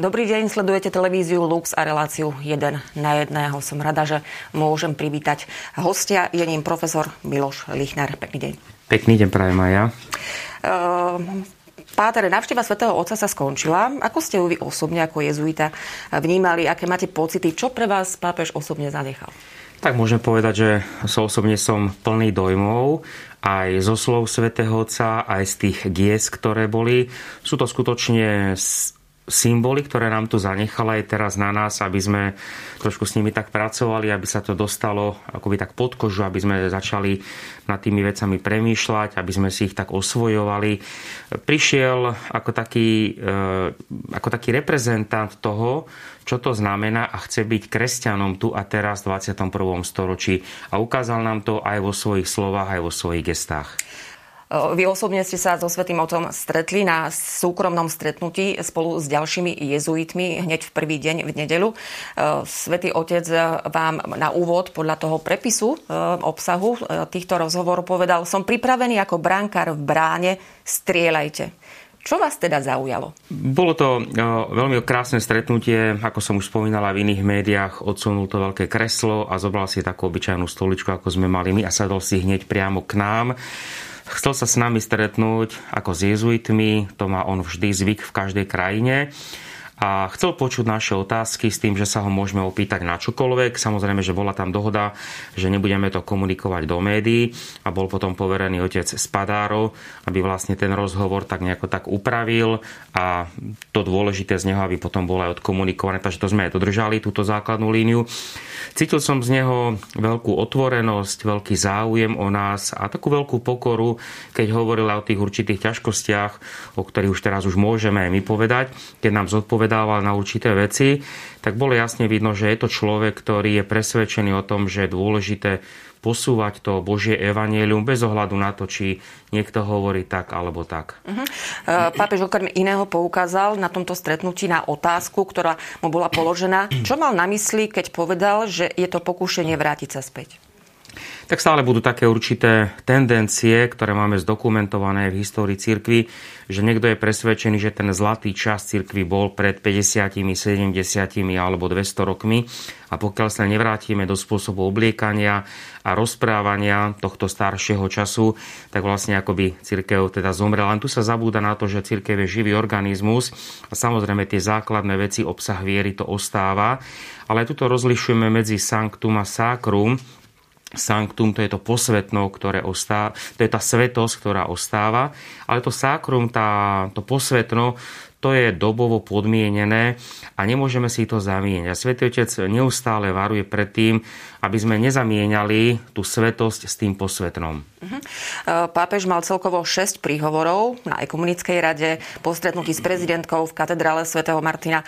Dobrý deň, sledujete televíziu Lux a reláciu 1 na jedného. Som rada, že môžem privítať hostia. Je ním profesor Miloš Lichner. Pekný deň. Pekný deň prajem aj ja. Uh, Páter, návšteva svätého Otca sa skončila. Ako ste ju vy osobne ako jezuita vnímali? Aké máte pocity? Čo pre vás pápež osobne zanechal? Tak môžem povedať, že so osobne som plný dojmov aj zo slov svätého Otca, aj z tých gies, ktoré boli. Sú to skutočne symboly, ktoré nám tu zanechala aj teraz na nás, aby sme trošku s nimi tak pracovali, aby sa to dostalo akoby tak pod kožu, aby sme začali nad tými vecami premýšľať, aby sme si ich tak osvojovali. Prišiel ako taký, e, ako taký reprezentant toho, čo to znamená a chce byť kresťanom tu a teraz v 21. storočí a ukázal nám to aj vo svojich slovách, aj vo svojich gestách. Vy osobne ste sa so Svetým Otcom stretli na súkromnom stretnutí spolu s ďalšími jezuitmi hneď v prvý deň v nedelu. Svetý Otec vám na úvod podľa toho prepisu obsahu týchto rozhovorov povedal, som pripravený ako bránkar v bráne, strieľajte. Čo vás teda zaujalo? Bolo to veľmi krásne stretnutie, ako som už spomínala v iných médiách, odsunul to veľké kreslo a zobral si takú obyčajnú stoličku, ako sme mali my a sadol si hneď priamo k nám. Chcel sa s nami stretnúť ako s jezuitmi, to má on vždy zvyk v každej krajine a chcel počuť naše otázky s tým, že sa ho môžeme opýtať na čokoľvek. Samozrejme, že bola tam dohoda, že nebudeme to komunikovať do médií a bol potom poverený otec Spadárov, aby vlastne ten rozhovor tak nejako tak upravil a to dôležité z neho, aby potom bolo aj odkomunikované. Takže to sme aj dodržali, túto základnú líniu. Cítil som z neho veľkú otvorenosť, veľký záujem o nás a takú veľkú pokoru, keď hovoril o tých určitých ťažkostiach, o ktorých už teraz už môžeme aj my povedať, keď nám zodpovedal odpovedával na určité veci, tak bolo jasne vidno, že je to človek, ktorý je presvedčený o tom, že je dôležité posúvať to Božie evanelium bez ohľadu na to, či niekto hovorí tak alebo tak. Uh-huh. Pápež okrem iného poukázal na tomto stretnutí na otázku, ktorá mu bola položená. Čo mal na mysli, keď povedal, že je to pokúšenie vrátiť sa späť? Tak stále budú také určité tendencie, ktoré máme zdokumentované v histórii cirkvi, že niekto je presvedčený, že ten zlatý čas cirkvi bol pred 50, 70 alebo 200 rokmi. A pokiaľ sa nevrátime do spôsobu obliekania a rozprávania tohto staršieho času, tak vlastne akoby cirkev teda zomrela. Len tu sa zabúda na to, že cirkev je živý organizmus a samozrejme tie základné veci, obsah viery to ostáva, ale tuto rozlišujeme medzi sanctum a sacrum, sanctum, to je to posvetno, ktoré ostáva, to je tá svetosť, ktorá ostáva, ale to sákrum, tá, to posvetno, to je dobovo podmienené a nemôžeme si to zamieňať. Svetý Otec neustále varuje pred tým, aby sme nezamieniali tú svetosť s tým posvetnom. Uh-huh. Pápež mal celkovo 6 príhovorov na Ekumenickej rade, po s prezidentkou v katedrále svätého Martina, e,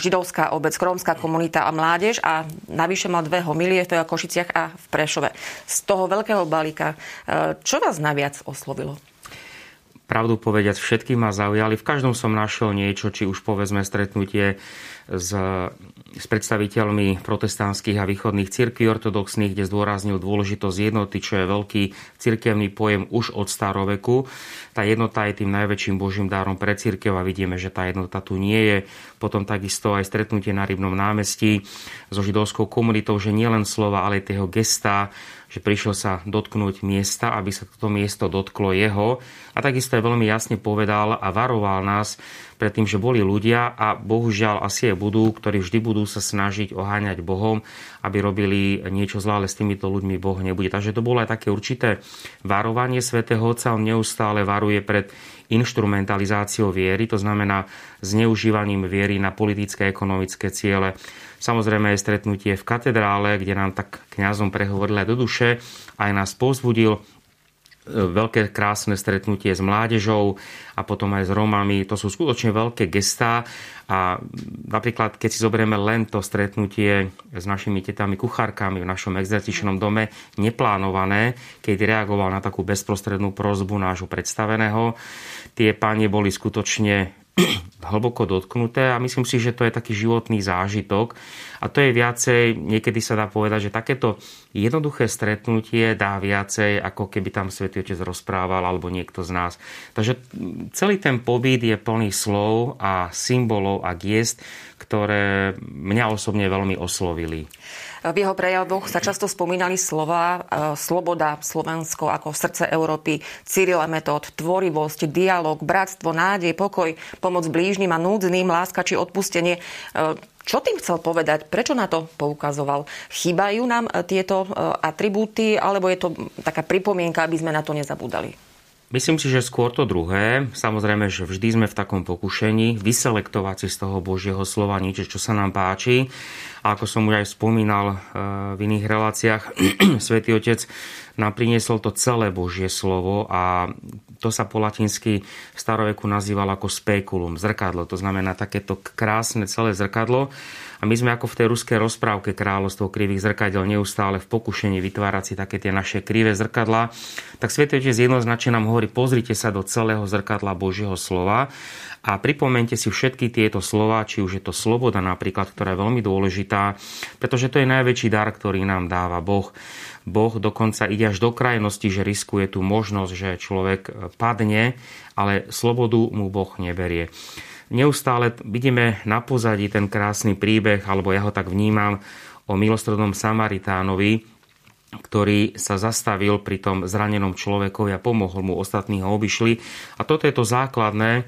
židovská obec, krómska komunita a mládež a navyše mal dve homilie v Košiciach a v Prešove. Z toho veľkého balíka, e, čo vás najviac oslovilo? Pravdu povediať, všetky ma zaujali. V každom som našiel niečo, či už povedzme stretnutie s, s predstaviteľmi protestantských a východných cirkví ortodoxných, kde zdôraznil dôležitosť jednoty, čo je veľký cirkevný pojem už od staroveku. Tá jednota je tým najväčším božím dárom pre cirkev a vidíme, že tá jednota tu nie je. Potom takisto aj stretnutie na Rybnom námestí so židovskou komunitou, že nielen slova, ale aj jeho gesta že prišiel sa dotknúť miesta, aby sa toto miesto dotklo jeho. A takisto je veľmi jasne povedal a varoval nás pred tým, že boli ľudia a bohužiaľ asi aj budú, ktorí vždy budú sa snažiť oháňať Bohom, aby robili niečo zlé, ale s týmito ľuďmi Boh nebude. Takže to bolo aj také určité varovanie svätého Otca. On neustále varuje pred instrumentalizáciou viery, to znamená zneužívaním viery na politické a ekonomické ciele. Samozrejme aj stretnutie v katedrále, kde nám tak kňazom prehovoril do duše, aj nás povzbudil veľké krásne stretnutie s mládežou a potom aj s Romami. To sú skutočne veľké gestá a napríklad, keď si zoberieme len to stretnutie s našimi tetami kuchárkami v našom exercičnom dome, neplánované, keď reagoval na takú bezprostrednú prozbu nášho predstaveného, tie pánie boli skutočne hlboko dotknuté a myslím si, že to je taký životný zážitok. A to je viacej, niekedy sa dá povedať, že takéto jednoduché stretnutie dá viacej, ako keby tam Svetý Otec rozprával alebo niekto z nás. Takže celý ten pobyt je plný slov a symbolov a giest, ktoré mňa osobne veľmi oslovili. V jeho prejavoch sa často spomínali slova e, sloboda, Slovensko ako srdce Európy, Cyrila metód, tvorivosť, dialog, bratstvo, nádej, pokoj, pomoc blížnym a núdznym, láska či odpustenie. E, čo tým chcel povedať? Prečo na to poukazoval? Chýbajú nám e, tieto atribúty, alebo je to taká pripomienka, aby sme na to nezabudali? Myslím si, že skôr to druhé. Samozrejme, že vždy sme v takom pokušení vyselektovať si z toho Božieho slova niečo, čo sa nám páči. A ako som už aj spomínal eh, v iných reláciách, Svetý Otec nám priniesol to celé Božie slovo a to sa po latinsky v staroveku nazývalo ako spekulum, zrkadlo. To znamená takéto krásne celé zrkadlo. A my sme ako v tej ruskej rozprávke kráľovstvo krivých zrkadel neustále v pokušení vytvárať si také tie naše krivé zrkadla. Tak Svetý Otec jednoznačne nám hovorí, pozrite sa do celého zrkadla Božieho slova a pripomente si všetky tieto slova, či už je to sloboda napríklad, ktorá je veľmi dôležitá, pretože to je najväčší dar, ktorý nám dáva Boh. Boh dokonca ide až do krajnosti, že riskuje tú možnosť, že človek padne, ale slobodu mu Boh neberie. Neustále vidíme na pozadí ten krásny príbeh, alebo ja ho tak vnímam, o milostrednom Samaritánovi, ktorý sa zastavil pri tom zranenom človekovi a pomohol mu, ostatní ho obišli. A toto je to základné,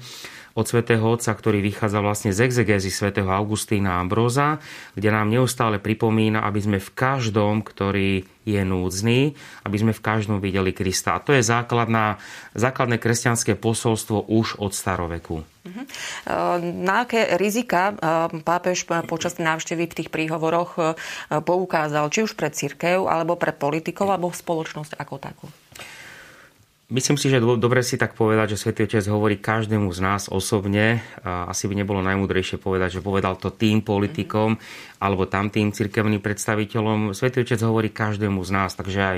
od svätého Otca, ktorý vychádza vlastne z exegézy svätého Augustína Ambróza, kde nám neustále pripomína, aby sme v každom, ktorý je núdzny, aby sme v každom videli Krista. A to je základná, základné kresťanské posolstvo už od staroveku. Uh-huh. Na aké rizika e, pápež počas návštevy v tých príhovoroch e, poukázal, či už pre církev, alebo pre politikov, alebo spoločnosť ako takú? Myslím si, že dobre si tak povedať, že Svetý Otec hovorí každému z nás osobne. Asi by nebolo najmúdrejšie povedať, že povedal to tým politikom alebo tam tým cirkevným predstaviteľom. Svetý Otec hovorí každému z nás, takže aj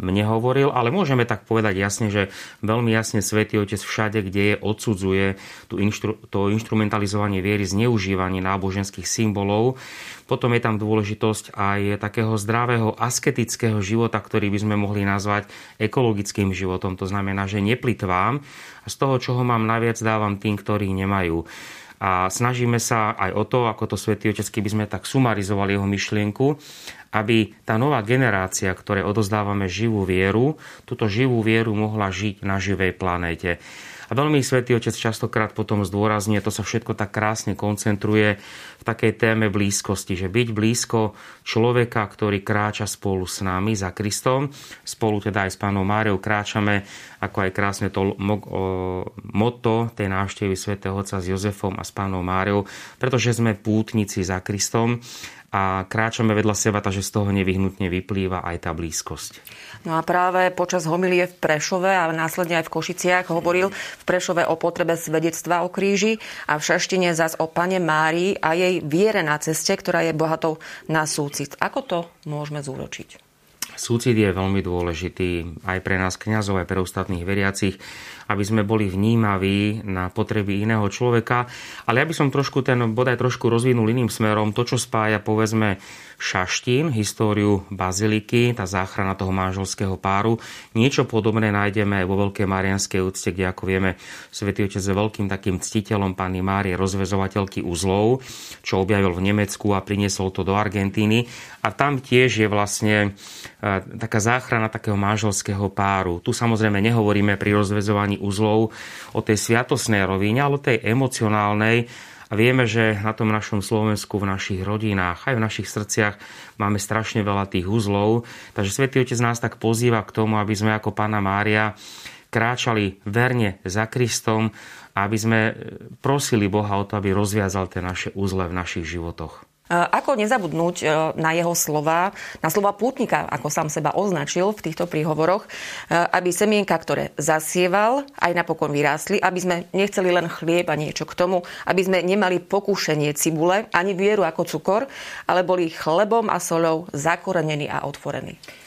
mne hovoril, ale môžeme tak povedať jasne, že veľmi jasne Svetý Otec všade, kde je, odsudzuje tú inštru, to instrumentalizovanie viery, zneužívanie náboženských symbolov. Potom je tam dôležitosť aj takého zdravého asketického života, ktorý by sme mohli nazvať ekologickým životom. To znamená, že neplitvám a z toho, čo ho mám najviac, dávam tým, ktorí nemajú. A snažíme sa aj o to, ako to Svetý Otec, keby sme tak sumarizovali jeho myšlienku, aby tá nová generácia, ktoré odozdávame živú vieru, túto živú vieru mohla žiť na živej planéte. A veľmi Svetý Otec častokrát potom zdôrazňuje, to sa všetko tak krásne koncentruje v takej téme blízkosti, že byť blízko človeka, ktorý kráča spolu s nami za Kristom, spolu teda aj s pánom Máriou kráčame, ako aj krásne to moto tej návštevy svätého Otca s Jozefom a s pánom Máriou, pretože sme pútnici za Kristom a kráčame vedľa seba, takže z toho nevyhnutne vyplýva aj tá blízkosť. No a práve počas homilie v Prešove a následne aj v Košiciach hovoril v Prešove o potrebe svedectva o kríži a v Šaštine zas o pane Márii a jej viere na ceste, ktorá je bohatou na súcit. Ako to môžeme zúročiť? Súcit je veľmi dôležitý aj pre nás kňazov, aj pre ostatných veriacich, aby sme boli vnímaví na potreby iného človeka. Ale ja by som trošku ten bod aj trošku rozvinul iným smerom. To, čo spája, povedzme, Šaštín, históriu baziliky, tá záchrana toho manželského páru. Niečo podobné nájdeme aj vo Veľkej Marianskej úcte, kde, ako vieme, Svetý Otec je veľkým takým ctiteľom Panny Márie, rozvezovateľky uzlov, čo objavil v Nemecku a priniesol to do Argentíny. A tam tiež je vlastne e, taká záchrana takého manželského páru. Tu samozrejme nehovoríme pri rozvezovaní uzlov o tej sviatosnej rovine, ale o tej emocionálnej, a vieme, že na tom našom Slovensku, v našich rodinách, aj v našich srdciach máme strašne veľa tých uzlov. Takže Svetý Otec nás tak pozýva k tomu, aby sme ako Pána Mária kráčali verne za Kristom aby sme prosili Boha o to, aby rozviazal tie naše uzle v našich životoch. Ako nezabudnúť e, na jeho slova, na slova pútnika, ako sám seba označil v týchto príhovoroch, e, aby semienka, ktoré zasieval, aj napokon vyrástli, aby sme nechceli len chlieb a niečo k tomu, aby sme nemali pokúšenie cibule, ani vieru ako cukor, ale boli chlebom a solou zakorenení a otvorení.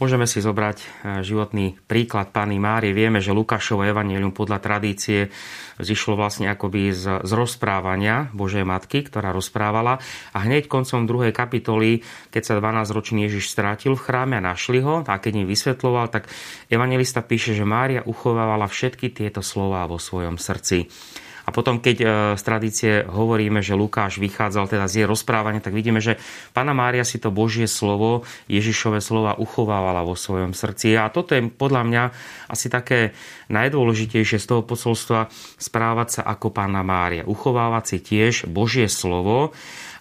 Môžeme si zobrať e, životný príklad Pány Márie. Vieme, že Lukášovo evanelium podľa tradície zišlo vlastne akoby z, z rozprávania Božej Matky, ktorá rozprávala. A hneď koncom druhej kapitoly, keď sa 12-ročný Ježiš strátil v chráme a našli ho, a keď im vysvetloval, tak evangelista píše, že Mária uchovávala všetky tieto slova vo svojom srdci. A potom, keď e, z tradície hovoríme, že Lukáš vychádzal teda z jej rozprávania, tak vidíme, že Pána Mária si to Božie slovo, Ježišové slova uchovávala vo svojom srdci. A toto je podľa mňa asi také najdôležitejšie z toho posolstva správať sa ako Pána Mária. Uchovávať si tiež Božie slovo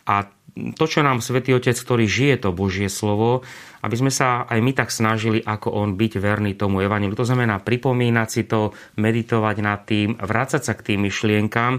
a to, čo nám Svetý Otec, ktorý žije to Božie slovo, aby sme sa aj my tak snažili, ako on byť verný tomu evaníliu. To znamená pripomínať si to, meditovať nad tým, vrácať sa k tým myšlienkám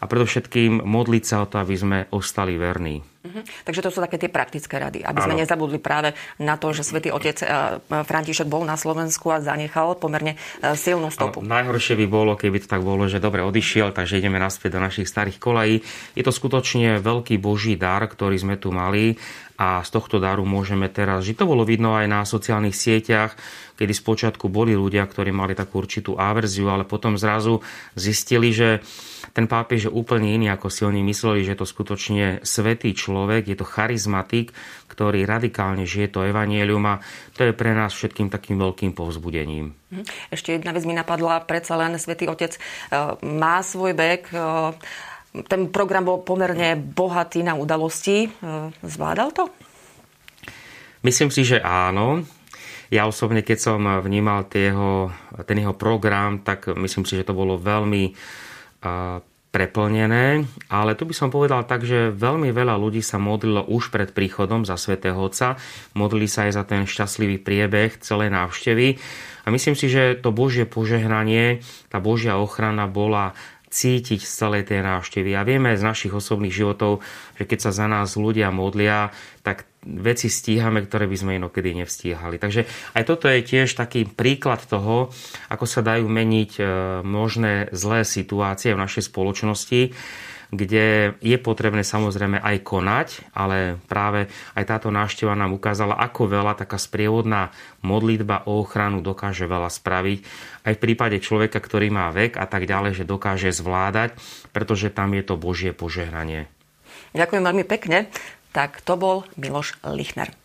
a predovšetkým modliť sa o to, aby sme ostali verní. Uh-huh. Takže to sú také tie praktické rady, aby ano. sme nezabudli práve na to, že svätý otec uh, František bol na Slovensku a zanechal pomerne uh, silnú stopu. Ano, najhoršie by bolo, keby to tak bolo, že dobre odišiel, takže ideme naspäť do našich starých kolají. Je to skutočne veľký boží dar, ktorý sme tu mali a z tohto daru môžeme teraz žiť. To bolo vidno aj na sociálnych sieťach, kedy spočiatku boli ľudia, ktorí mali takú určitú averziu, ale potom zrazu zistili, že ten pápež je úplne iný, ako si oni mysleli, že je to skutočne svetý človek, je to charizmatik, ktorý radikálne žije to evanielium a to je pre nás všetkým takým veľkým povzbudením. Mhm. Ešte jedna vec mi napadla, predsa len svätý Otec e, má svoj bek, e, ten program bol pomerne bohatý na udalosti. E, zvládal to? Myslím si, že áno. Ja osobne, keď som vnímal tieho, ten jeho program, tak myslím si, že to bolo veľmi preplnené, ale tu by som povedal tak, že veľmi veľa ľudí sa modlilo už pred príchodom za svätého Otca, modlili sa aj za ten šťastlivý priebeh celej návštevy a myslím si, že to Božie požehnanie, tá Božia ochrana bola cítiť z celej tej návštevy. A vieme z našich osobných životov, že keď sa za nás ľudia modlia, tak veci stíhame, ktoré by sme inokedy nevstíhali. Takže aj toto je tiež taký príklad toho, ako sa dajú meniť e, možné zlé situácie v našej spoločnosti kde je potrebné samozrejme aj konať, ale práve aj táto návšteva nám ukázala, ako veľa taká sprievodná modlitba o ochranu dokáže veľa spraviť. Aj v prípade človeka, ktorý má vek a tak ďalej, že dokáže zvládať, pretože tam je to Božie požehnanie. Ďakujem veľmi pekne. Tak to bol Miloš Lichner.